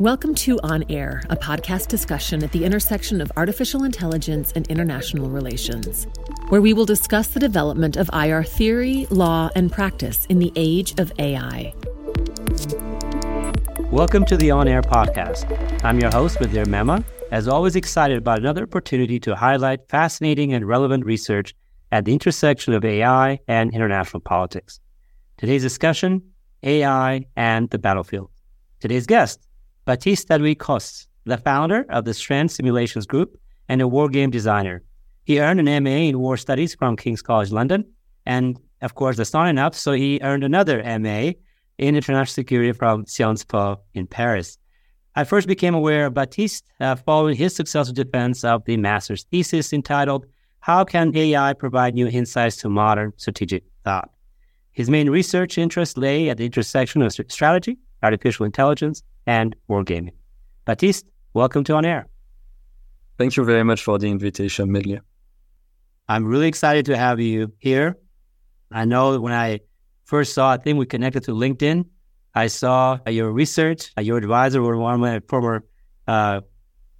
Welcome to On Air, a podcast discussion at the intersection of artificial intelligence and international relations, where we will discuss the development of IR theory, law, and practice in the age of AI. Welcome to the On Air podcast. I'm your host, Medlir Mema. As always, excited about another opportunity to highlight fascinating and relevant research at the intersection of AI and international politics. Today's discussion AI and the battlefield. Today's guest, Baptiste Alloui-Cros, the founder of the Strand Simulations Group and a war game designer. He earned an MA in War Studies from King's College London. And of course, that's not enough. So he earned another MA in International Security from Sciences Po in Paris. I first became aware of Baptiste uh, following his successful defense of the master's thesis entitled, How Can AI Provide New Insights to Modern Strategic Thought? His main research interests lay at the intersection of strategy, artificial intelligence, and wargaming. Baptiste, welcome to On Air. Thank you very much for the invitation, Medlir. I'm really excited to have you here. I know when I first saw, I think we connected to LinkedIn. I saw your research, your advisor was one of my former uh,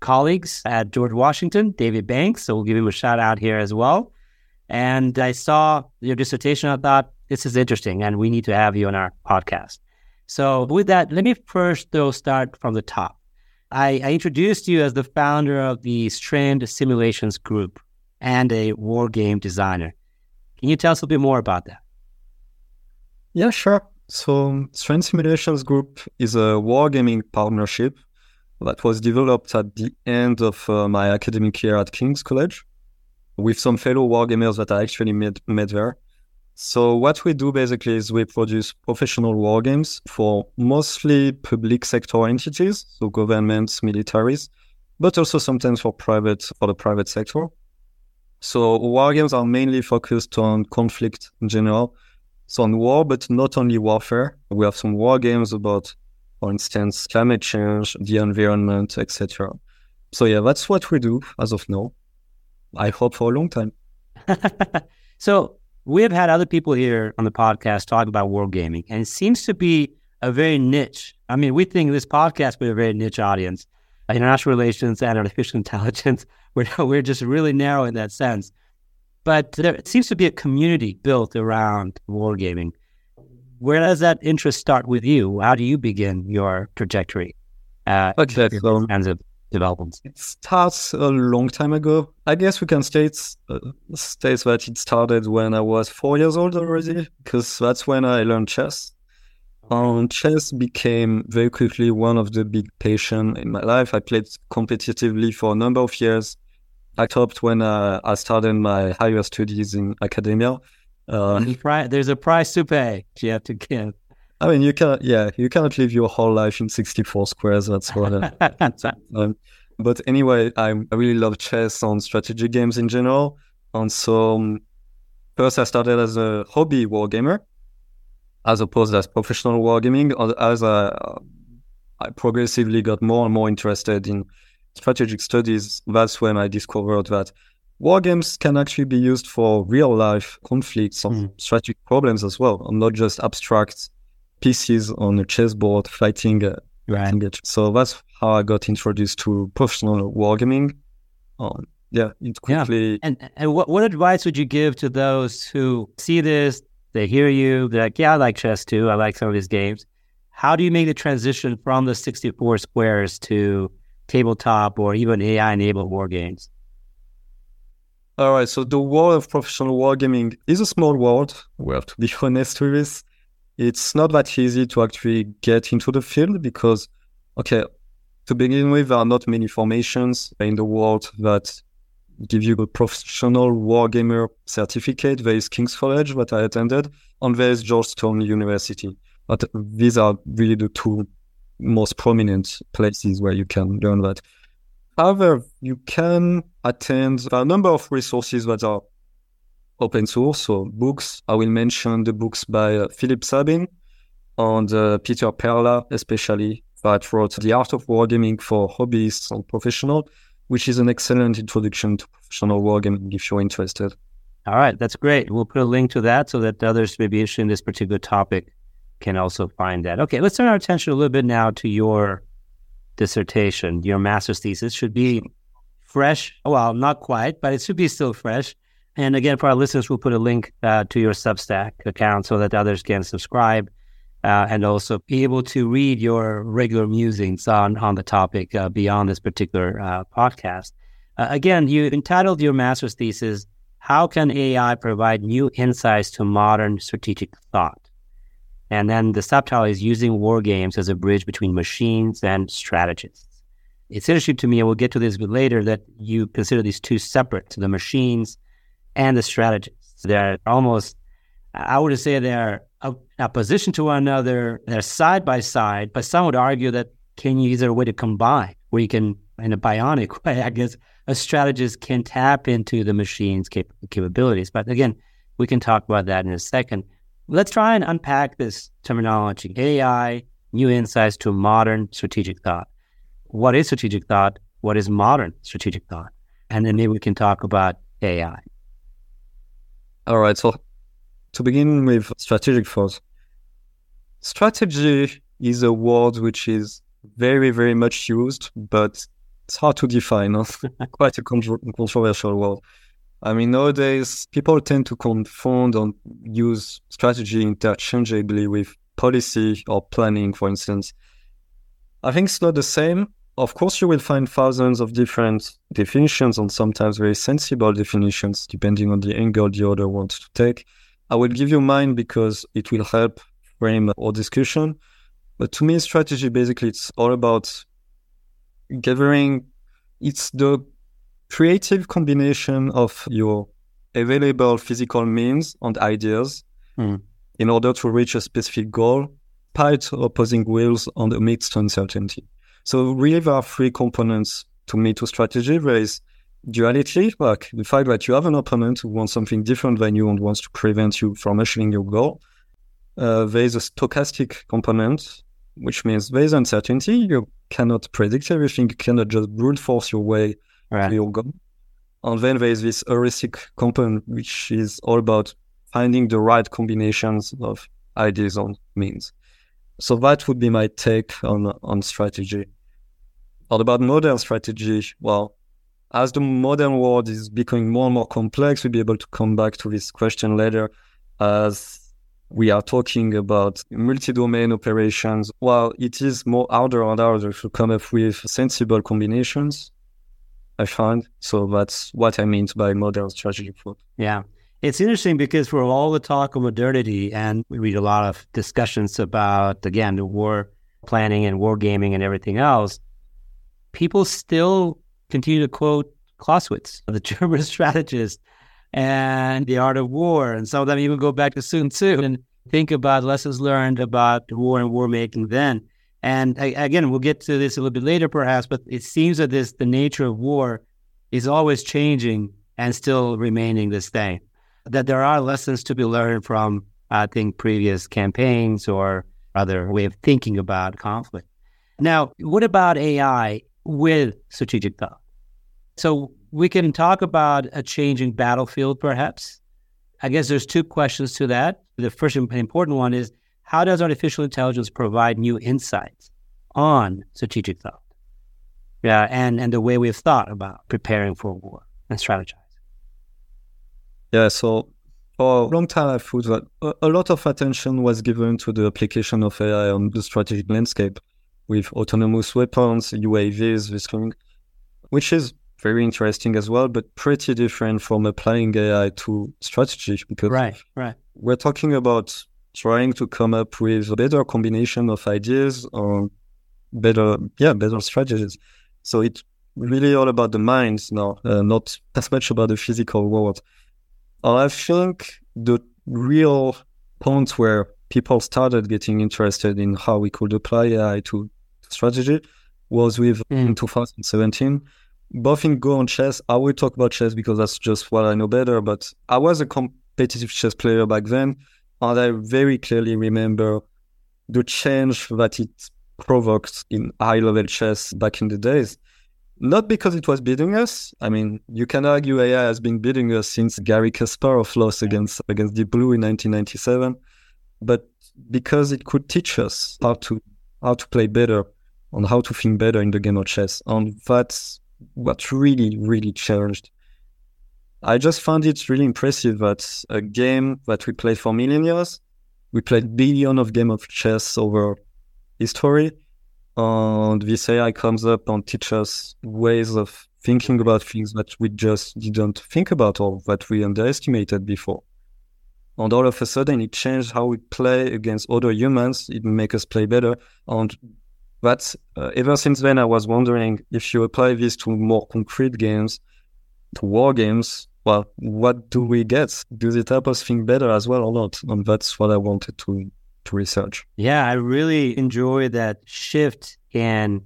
colleagues at George Washington, David Banks. So we'll give him a shout out here as well. And I saw your dissertation. I thought this is interesting, and we need to have you on our podcast. So, with that, let me first though start from the top. I, I introduced you as the founder of the Strand Simulations Group and a war game designer. Can you tell us a bit more about that? Yeah, sure. So, Strand Simulations Group is a wargaming partnership that was developed at the end of uh, my academic year at King's College with some fellow wargamers that I actually met, met there. So what we do basically is we produce professional war games for mostly public sector entities, so governments, militaries, but also sometimes for private for the private sector. So war games are mainly focused on conflict in general, so on war, but not only warfare. We have some war games about, for instance, climate change, the environment, etc. So yeah, that's what we do as of now. I hope for a long time. so we have had other people here on the podcast talk about wargaming, and it seems to be a very niche. I mean, we think this podcast be a very niche audience. International relations and artificial intelligence, we're, we're just really narrow in that sense. But there seems to be a community built around wargaming. Where does that interest start with you? How do you begin your trajectory? Uh, okay, so, developments? It starts a long time ago. I guess we can state uh, state that it started when I was four years old already, because that's when I learned chess. Um, chess became very quickly one of the big passion in my life. I played competitively for a number of years. I stopped when uh, I started my higher studies in academia. Uh, there's a price to pay. You have to give. I mean, you can, yeah, you cannot live your whole life in 64 squares. That's what. um, but anyway, I, I really love chess and strategy games in general. And so, um, first I started as a hobby wargamer, as opposed as professional wargaming. As I, I progressively got more and more interested in strategic studies, that's when I discovered that war games can actually be used for real life conflicts and mm. strategic problems as well, and not just abstract pieces on a chessboard fighting. Uh, right. So that's how I got introduced to professional wargaming. Um, yeah, it quickly. Yeah. And and what what advice would you give to those who see this? They hear you. They're like, yeah, I like chess too. I like some of these games. How do you make the transition from the 64 squares to tabletop or even AI enabled war games? All right. So the world of professional wargaming is a small world. We have to be honest with this it's not that easy to actually get into the field because, okay, to begin with, there are not many formations in the world that give you a professional wargamer certificate. There is King's College that I attended, and there is Georgetown University. But these are really the two most prominent places where you can learn that. However, you can attend a number of resources that are open source, so books. I will mention the books by uh, Philip Sabin and uh, Peter Perla, especially, that wrote The Art of Wargaming for Hobbyists and Professional, which is an excellent introduction to professional wargaming if you're interested. All right, that's great. We'll put a link to that so that others may be interested in this particular topic can also find that. Okay, let's turn our attention a little bit now to your dissertation, your master's thesis should be fresh. Well, not quite, but it should be still fresh. And again, for our listeners, we'll put a link uh, to your Substack account so that others can subscribe uh, and also be able to read your regular musings on, on the topic uh, beyond this particular uh, podcast. Uh, again, you entitled your master's thesis, How Can AI Provide New Insights to Modern Strategic Thought? And then the subtitle is Using War Games as a Bridge Between Machines and Strategists. It's interesting to me, and we'll get to this a bit later, that you consider these two separate, the machines and the strategists. They're almost, I would say they're opposition to one another. They're side by side, but some would argue that can you use a way to combine, where you can, in a bionic way, I guess, a strategist can tap into the machine's cap- capabilities. But again, we can talk about that in a second. Let's try and unpack this terminology AI, new insights to modern strategic thought. What is strategic thought? What is modern strategic thought? And then maybe we can talk about AI. All right. So to begin with strategic thought, strategy is a word which is very, very much used, but it's hard to define. Quite a controversial word. I mean, nowadays people tend to confound and use strategy interchangeably with policy or planning, for instance. I think it's not the same. Of course, you will find thousands of different definitions and sometimes very sensible definitions, depending on the angle the other wants to take. I will give you mine because it will help frame our discussion. But to me, strategy basically it's all about gathering. It's the creative combination of your available physical means and ideas mm. in order to reach a specific goal, despite opposing wills and amidst uncertainty. So really, there are three components to me to strategy. There is duality, like the fact that you have an opponent who wants something different than you and wants to prevent you from achieving your goal. Uh, there is a stochastic component, which means there is uncertainty. You cannot predict everything. You cannot just brute force your way right. to your goal. And then there is this heuristic component, which is all about finding the right combinations of ideas and means. So that would be my take on on strategy. What about modern strategy? Well, as the modern world is becoming more and more complex, we'll be able to come back to this question later as we are talking about multi-domain operations. While it is more harder and harder to come up with sensible combinations, I find. So that's what I mean by modern strategy. Yeah. It's interesting because for all the talk of modernity, and we read a lot of discussions about, again, the war planning and war gaming and everything else, people still continue to quote Clausewitz, the German strategist, and the art of war. And some of them even go back to Sun Tzu and think about lessons learned about war and war making then. And again, we'll get to this a little bit later, perhaps, but it seems that this the nature of war is always changing and still remaining the same. That there are lessons to be learned from, I think, previous campaigns or other way of thinking about conflict. Now, what about AI with strategic thought. So we can talk about a changing battlefield, perhaps. I guess there's two questions to that. The first important one is how does artificial intelligence provide new insights on strategic thought? Yeah, and, and the way we've thought about preparing for war and strategize. Yeah, so for a long time, I thought that a lot of attention was given to the application of AI on the strategic landscape with autonomous weapons, UAVs, this thing, which is very interesting as well, but pretty different from applying AI to strategy because right, right. we're talking about trying to come up with a better combination of ideas or better, yeah, better strategies. So it's really all about the minds now, uh, not as much about the physical world. I think the real point where people started getting interested in how we could apply AI to strategy was with mm. in 2017. Both in Go and chess, I will talk about chess because that's just what I know better. But I was a competitive chess player back then, and I very clearly remember the change that it provoked in high level chess back in the days. Not because it was beating us. I mean, you can argue AI has been beating us since Garry Kasparov lost against against Deep Blue in 1997, but because it could teach us how to how to play better on how to think better in the game of chess. And that's what really, really changed. I just found it really impressive that a game that we played for million years, we played billion of game of chess over history, and this AI comes up and teaches ways of thinking about things that we just didn't think about or that we underestimated before. And all of a sudden, it changed how we play against other humans. It make us play better. And that's uh, ever since then, I was wondering if you apply this to more concrete games, to war games, well, what do we get? Does it help us think better as well or not? And that's what I wanted to to research. Yeah, I really enjoy that shift in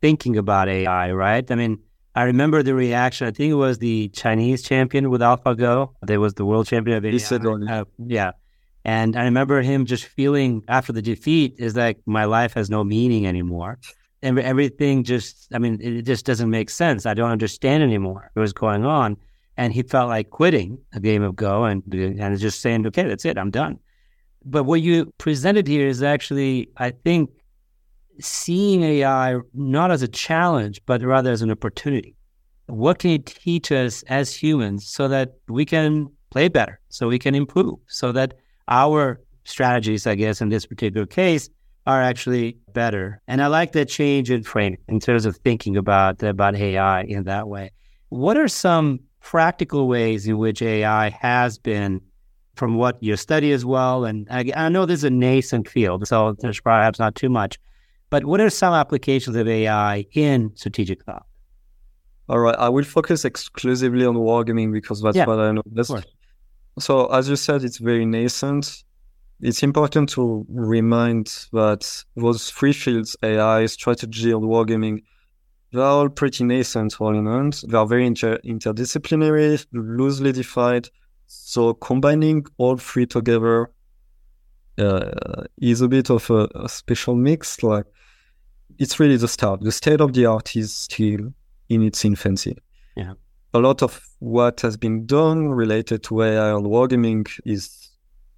thinking about AI, right? I mean, I remember the reaction. I think it was the Chinese champion with AlphaGo. There was the world champion of AI. Uh, yeah. And I remember him just feeling after the defeat is like, my life has no meaning anymore. And everything just, I mean, it just doesn't make sense. I don't understand anymore what was going on. And he felt like quitting a game of Go and, and just saying, okay, that's it, I'm done. But what you presented here is actually, I think, seeing AI not as a challenge, but rather as an opportunity. What can it teach us as humans so that we can play better, so we can improve, so that our strategies, I guess, in this particular case, are actually better. And I like that change in framing in terms of thinking about about AI in that way. What are some practical ways in which AI has been from what you study as well? And I, I know this is a nascent field, so there's perhaps not too much. But what are some applications of AI in strategic thought? All right, I will focus exclusively on wargaming because that's yeah, what I know best. So, as you said, it's very nascent. It's important to remind that those three fields AI, strategy, and wargaming they're all pretty nascent all. They are very inter- interdisciplinary, loosely defined, so combining all three together uh, is a bit of a, a, special mix. Like it's really the start. The state of the art is still in its infancy. Yeah. A lot of what has been done related to AI and wargaming is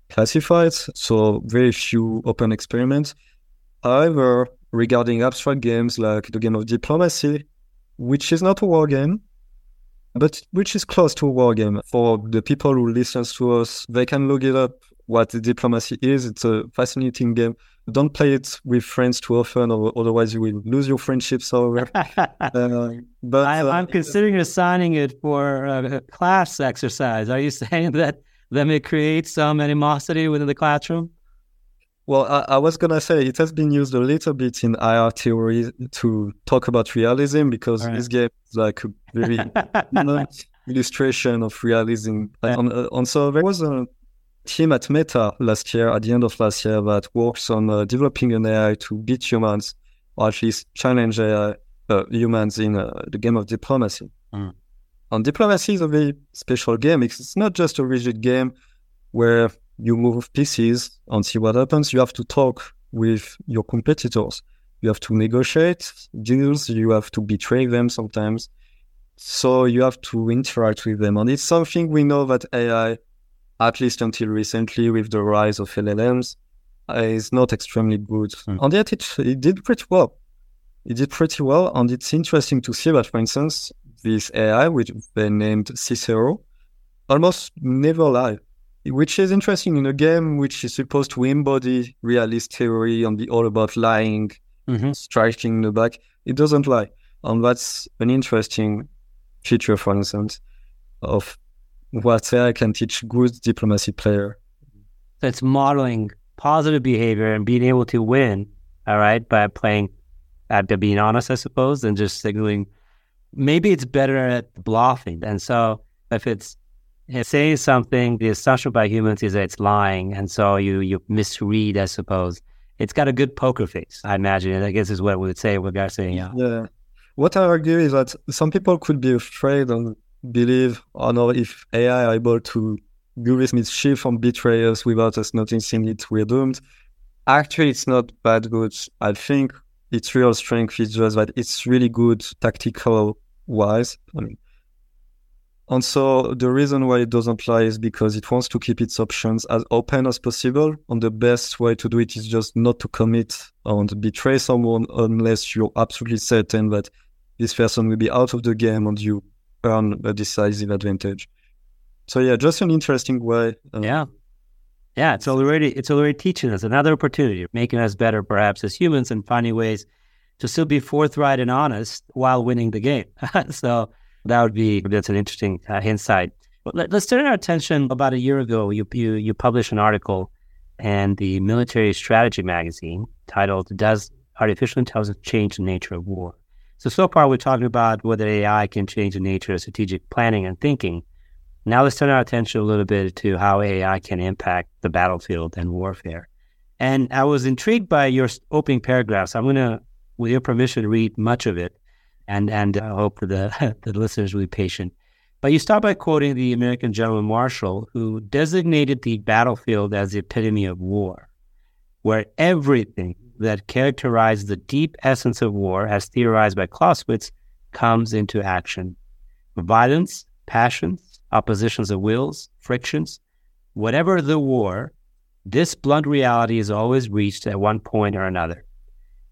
classified, so very few open experiments. However, regarding abstract games like the game of diplomacy, which is not a war game, but which is close to a war game. For the people who listen to us, they can look it up what diplomacy is. It's a fascinating game. Don't play it with friends too often, or otherwise you will lose your friendships over. uh, but I'm, uh, I'm, considering assigning it for a class exercise. Are you saying that that may create some animosity within the classroom? Well, I, I, was gonna say it has been used a little bit in IR theory to talk about realism because right. this game is like a very illustration of realism. Like on, uh, on, so there was a team at Meta last year, at the end of last year, that works on uh, developing an AI to beat humans, or at least challenge AI, uh, humans in uh, the game of diplomacy. Mm. And diplomacy is a very special game. It's not just a rigid game where you move pieces and see what happens. You have to talk with your competitors. You have to negotiate deals. You have to betray them sometimes. So you have to interact with them. And it's something we know that AI, at least until recently with the rise of LLMs, is not extremely good. Mm. And yet it, it did pretty well. It did pretty well. And it's interesting to see that, for instance, this AI, which they named Cicero, almost never lied which is interesting in a game which is supposed to embody realist theory and be all about lying, mm-hmm. striking the back. It doesn't lie. And that's an interesting feature, for instance, of what I can teach good diplomacy player. So it's modeling positive behavior and being able to win, all right, by playing at being honest, I suppose, and just signaling. Maybe it's better at bluffing. And so if it's saying something, the assumption by humans is that it's lying, and so you you misread, I suppose. It's got a good poker face, I imagine. I guess is what we would say with guys saying, yeah. Yeah. What I argue is that some people could be afraid and believe, or not if AI are able to do this mischief and betray us without us noticing it, we're doomed. Actually, it's not that good. I think its real strength is just that it's really good tactical wise. I mean, And so the reason why it doesn't lie is because it wants to keep its options as open as possible. And the best way to do it is just not to commit and betray someone unless you're absolutely certain that this person will be out of the game and you earn a decisive advantage. So yeah, just an interesting way. Uh, yeah. Yeah, it's already it's already teaching us another opportunity, making us better perhaps as humans and finding ways to still be forthright and honest while winning the game. so that would be that's an interesting uh, insight. Let, us turn our attention. About a year ago, you, you you published an article in the Military Strategy magazine titled "Does Artificial Intelligence Change the Nature of War?" So so far, we're talking about whether AI can change the nature of strategic planning and thinking. Now let's turn our attention a little bit to how AI can impact the battlefield and warfare. And I was intrigued by your opening paragraphs. I'm going to, with your permission, read much of it and and I hope the the listeners will be patient. But you start by quoting the American General Marshall, who designated the battlefield as the epitome of war, where everything that characterizes the deep essence of war, as theorized by Clausewitz, comes into action. Violence, passions, oppositions of wills, frictions, whatever the war, this blunt reality is always reached at one point or another.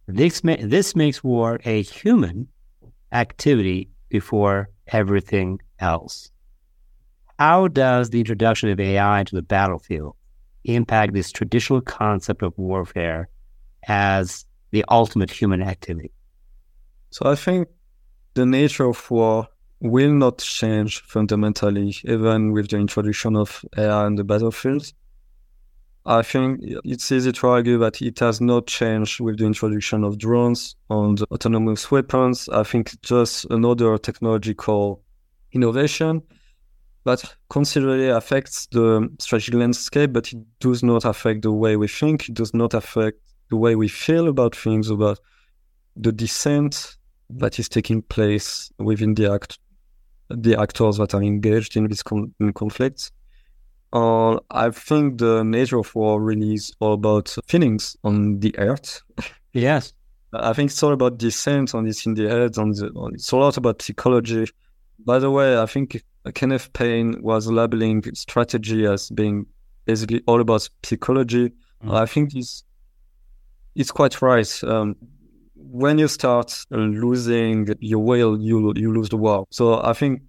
This, ma- this makes war a human activity before everything else. How does the introduction of AI into the battlefield impact this traditional concept of warfare as the ultimate human activity? So I think the nature of war will not change fundamentally, even with the introduction of AI in the battlefield. I think it's easy to argue that it has not changed with the introduction of drones and autonomous weapons. I think it's just another technological innovation that considerably affects the strategic landscape, but it does not affect the way we think. It does not affect the way we feel about things, about the dissent that is taking place within the act, the actors that are engaged in these con- in conflicts. Uh, I think the nature of war really is all about feelings on the earth. Yes. I think it's all about dissent on this in the head. On the, on, it's a lot about psychology. By the way, I think Kenneth Payne was labeling strategy as being basically all about psychology. Mm. I think it's it's quite right. Um, when you start losing your will, you you lose the war. So I think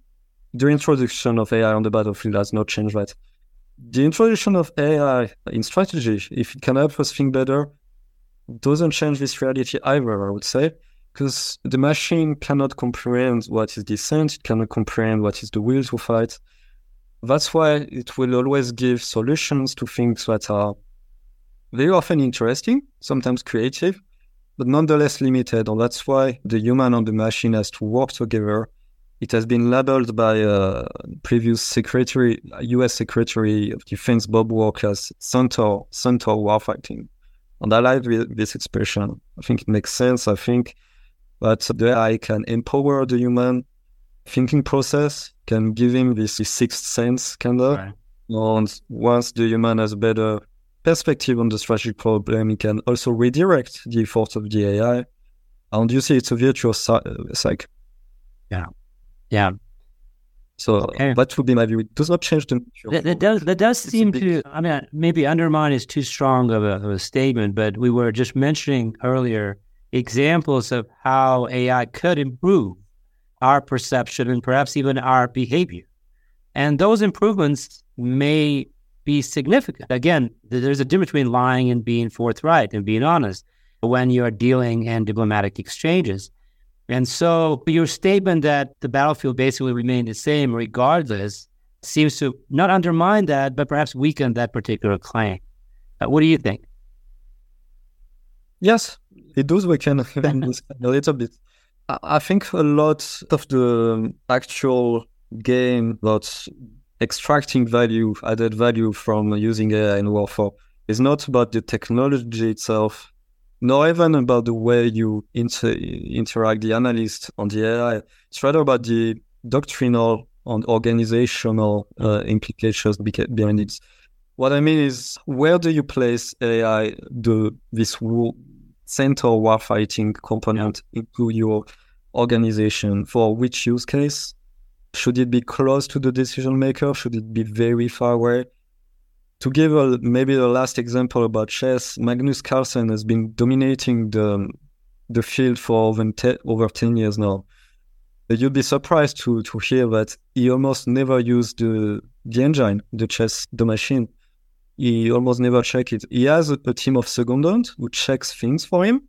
the introduction of AI on the battlefield has not changed that the introduction of AI in strategy, if it can help us think better, doesn't change this reality either, I would say, because the machine cannot comprehend what is dissent, it cannot comprehend what is the will to fight. That's why it will always give solutions to things that are very often interesting, sometimes creative, but nonetheless limited. And that's why the human and the machine has to work together it has been labeled by a previous secretary, U.S. Secretary of Defense Bob Work as centaur, centaur warfighting. And I like this expression. I think it makes sense. I think that the AI can empower the human thinking process, can give him this, this sixth sense, kind of. Right. And once the human has better perspective on the strategic problem, he can also redirect the efforts of the AI. And you see, it's a virtuous uh, cycle. Yeah. Yeah. So uh, okay. that would be my view. It does not change the. That, that does that does seem to. I mean, maybe undermine is too strong of a, of a statement, but we were just mentioning earlier examples of how AI could improve our perception and perhaps even our behavior, and those improvements may be significant. Again, there's a difference between lying and being forthright and being honest when you're dealing in diplomatic exchanges. And so your statement that the battlefield basically remained the same regardless seems to not undermine that, but perhaps weaken that particular claim. Uh, what do you think? Yes, it does weaken a little bit. I think a lot of the actual game that's extracting value, added value from using AI in warfare is not about the technology itself, nor even about the way you inter- interact the analyst on the AI. It's rather about the doctrinal and organizational uh, implications behind it. What I mean is, where do you place AI, the this war, centaur warfighting component, into your organization for which use case? Should it be close to the decision maker? Should it be very far away? To give a, maybe the last example about chess, Magnus Carlsen has been dominating the the field for over, te- over 10 years now. You'd be surprised to, to hear that he almost never used the, the engine, the chess, the machine. He almost never check it. He has a, a team of secondants who checks things for him.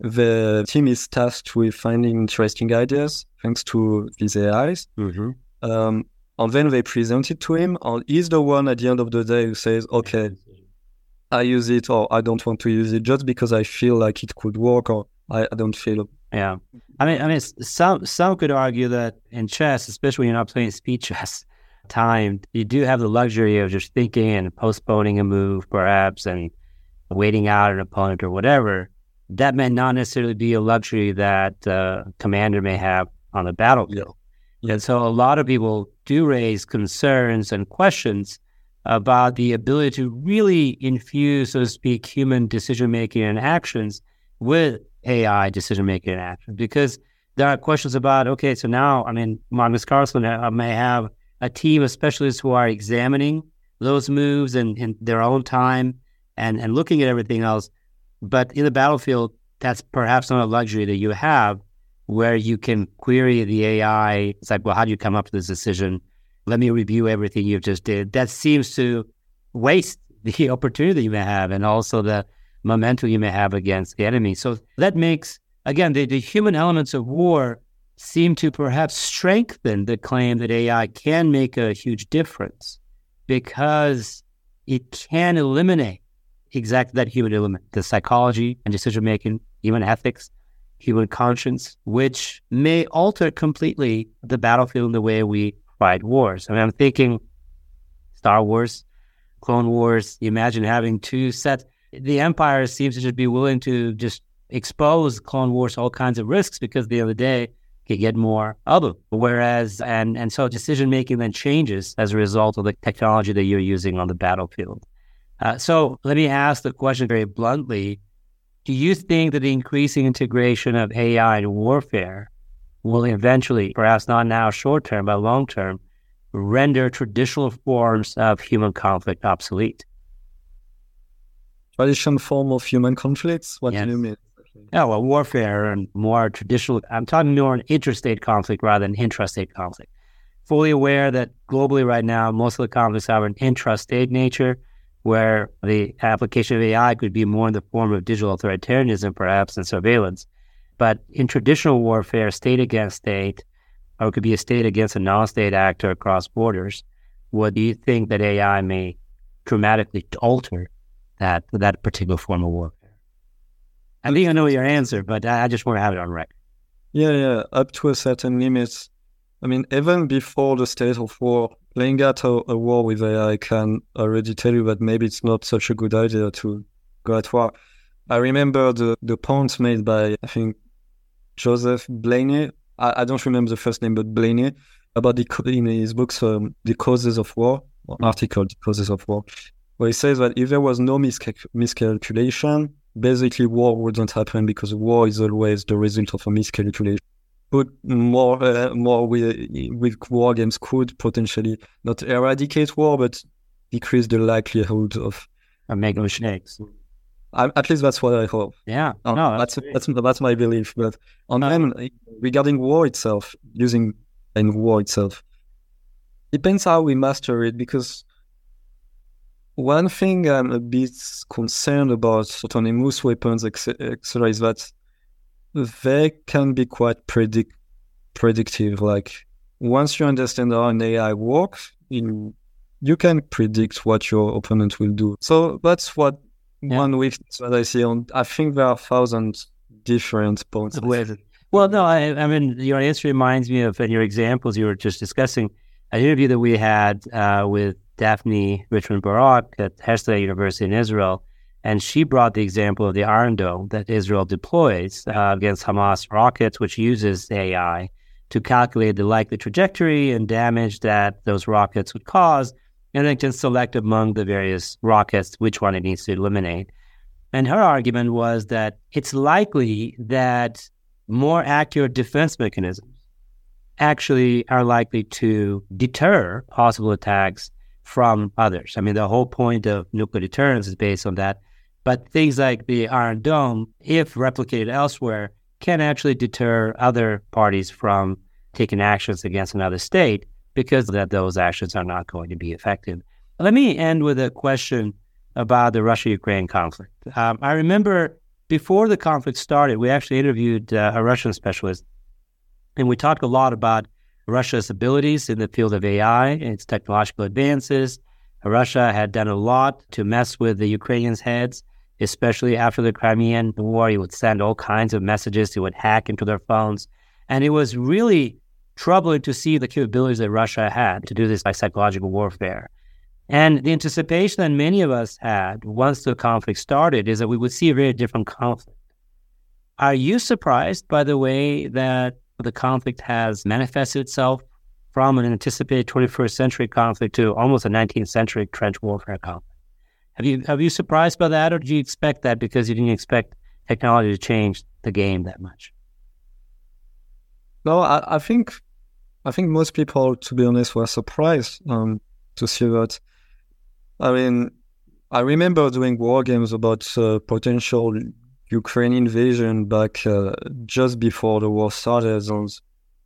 The team is tasked with finding interesting ideas thanks to these AIs. Mm-hmm. Um, and then they present it to him, and he's the one at the end of the day who says, "Okay, I use it, or I don't want to use it, just because I feel like it could work, or I, I don't feel." Yeah, I mean, I mean, some some could argue that in chess, especially when you're not playing speed chess, timed, you do have the luxury of just thinking and postponing a move, perhaps, and waiting out an opponent or whatever. That may not necessarily be a luxury that uh, commander may have on the battlefield. Yeah. And so a lot of people do raise concerns and questions about the ability to really infuse, so to speak, human decision making and actions with AI decision making and actions. Because there are questions about, okay, so now, I mean, Magnus Carlsen uh, may have a team of specialists who are examining those moves in, in their own time and, and looking at everything else. But in the battlefield, that's perhaps not a luxury that you have where you can query the AI. It's like, well, how do you come up with this decision? Let me review everything you've just did. That seems to waste the opportunity you may have and also the momentum you may have against the enemy. So that makes, again, the, the human elements of war seem to perhaps strengthen the claim that AI can make a huge difference because it can eliminate exactly that human element, the psychology and decision making, human ethics, human conscience, which may alter completely the battlefield and the way we fight wars. I mean, I'm thinking Star Wars, Clone Wars. You imagine having two sets. The Empire seems to just be willing to just expose Clone Wars all kinds of risks because the the day, you get more of them. Whereas, and and so decision making then changes as a result of the technology that you're using on the battlefield. Uh, so let me ask the question very bluntly: do you think that the increasing integration of AI in warfare will eventually, perhaps not now short term, but long term, render traditional forms of human conflict obsolete? Traditional form of human conflicts? What yes. do you mean? Yeah, well, warfare and more traditional. I'm talking more on interstate conflict rather than intrastate conflict. Fully aware that globally right now, most of the conflicts have an intrastate nature where the application of AI could be more in the form of digital authoritarianism, perhaps, and surveillance. But in traditional warfare, state against state, or it could be a state against a non state actor across borders, what do you think that AI may dramatically alter that, that particular form of warfare? I think I know your answer, but I just want to have it on record. Yeah, yeah, up to a certain limit. I mean, even before the state of war, playing at a, a, war with AI can already tell you that maybe it's not such a good idea to go at war. I remember the, the point made by, I think, Joseph Blainey. I, I don't remember the first name, but Blainey, about the, in his books, um, The Causes of War, or article, The Causes of War, where he says that if there was no miscal- miscalculation, basically war wouldn't happen because war is always the result of a miscalculation but more uh, more with with war games could potentially not eradicate war, but decrease the likelihood of uh, making mistakes. at least that's what I hope. Yeah, um, no, that's that's, that's, that's my belief. But on them regarding war itself, using in war itself, depends how we master it. Because one thing I'm a bit concerned about autonomous weapons, etc., is that they can be quite predict predictive. Like once you understand how an AI works, in, you can predict what your opponent will do. So that's what yeah. one weakness that I see on. I think there are thousands different points. Well, no, I, I mean your answer reminds me of and your examples you were just discussing. An interview that we had uh, with Daphne Richemond-Barak at Herzliya University in Israel and she brought the example of the Iron Dome that Israel deploys uh, against Hamas rockets, which uses AI to calculate the likely trajectory and damage that those rockets would cause, and then can select among the various rockets which one it needs to eliminate. And her argument was that it's likely that more accurate defense mechanisms actually are likely to deter possible attacks from others. I mean, the whole point of nuclear deterrence is based on that. But things like the Iron Dome, if replicated elsewhere, can actually deter other parties from taking actions against another state because that those actions are not going to be effective. Let me end with a question about the Russia-Ukraine conflict. Um, I remember before the conflict started, we actually interviewed uh, a Russian specialist, and we talked a lot about Russia's abilities in the field of AI and its technological advances. Russia had done a lot to mess with the Ukrainians' heads, especially after the Crimean War. He would send all kinds of messages, he would hack into their phones. And it was really troubling to see the capabilities that Russia had to do this by psychological warfare. And the anticipation that many of us had once the conflict started is that we would see a very different conflict. Are you surprised by the way that the conflict has manifested itself from an anticipated 21st century conflict to almost a 19th century trench warfare conflict? Have you you surprised by that, or did you expect that because you didn't expect technology to change the game that much? No, I, I think I think most people, to be honest, were surprised um, to see that. I mean, I remember doing war games about uh, potential Ukraine invasion back uh, just before the war started. And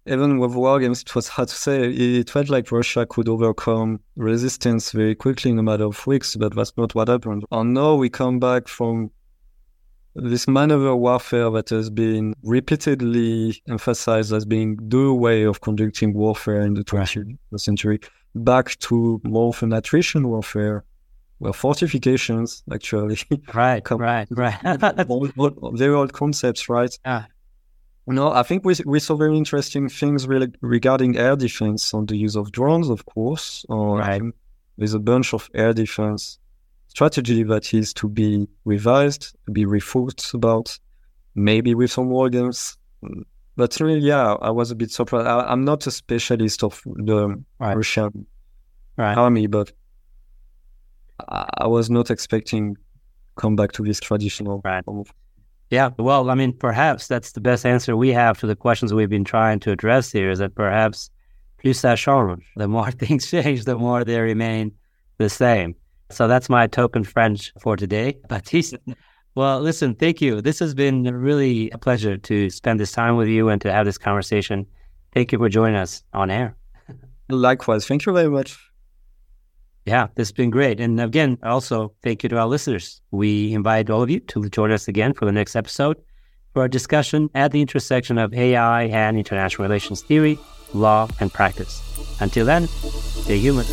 even with war games, it was hard to say. It felt like Russia could overcome resistance very quickly in a matter of weeks, but that's not what happened. And now we come back from this maneuver warfare that has been repeatedly emphasized as being the way of conducting warfare in the 20th century back to more of an attrition warfare well fortifications actually right right right very old concepts right yeah no i think we, we saw very interesting things really regarding air defense on the use of drones of course or right. there's a bunch of air defense strategy that is to be revised, to be rethought about, maybe with some war games. But really, yeah, I was a bit surprised. I, am not a specialist of the right. Russian right. army, but I, I, was not expecting come back to this traditional. Right. Yeah, well, I mean, perhaps that's the best answer we have to the questions we've been trying to address here. Is that perhaps plus ça change. The more things change, the more they remain the same. So that's my token French for today. Baptiste, well, listen, thank you. This has been really a pleasure to spend this time with you and to have this conversation. Thank you for joining us on air. Likewise. Thank you very much. Yeah, this has been great. And again, also thank you to our listeners. We invite all of you to join us again for the next episode for a discussion at the intersection of AI and international relations theory, law, and practice. Until then, stay human.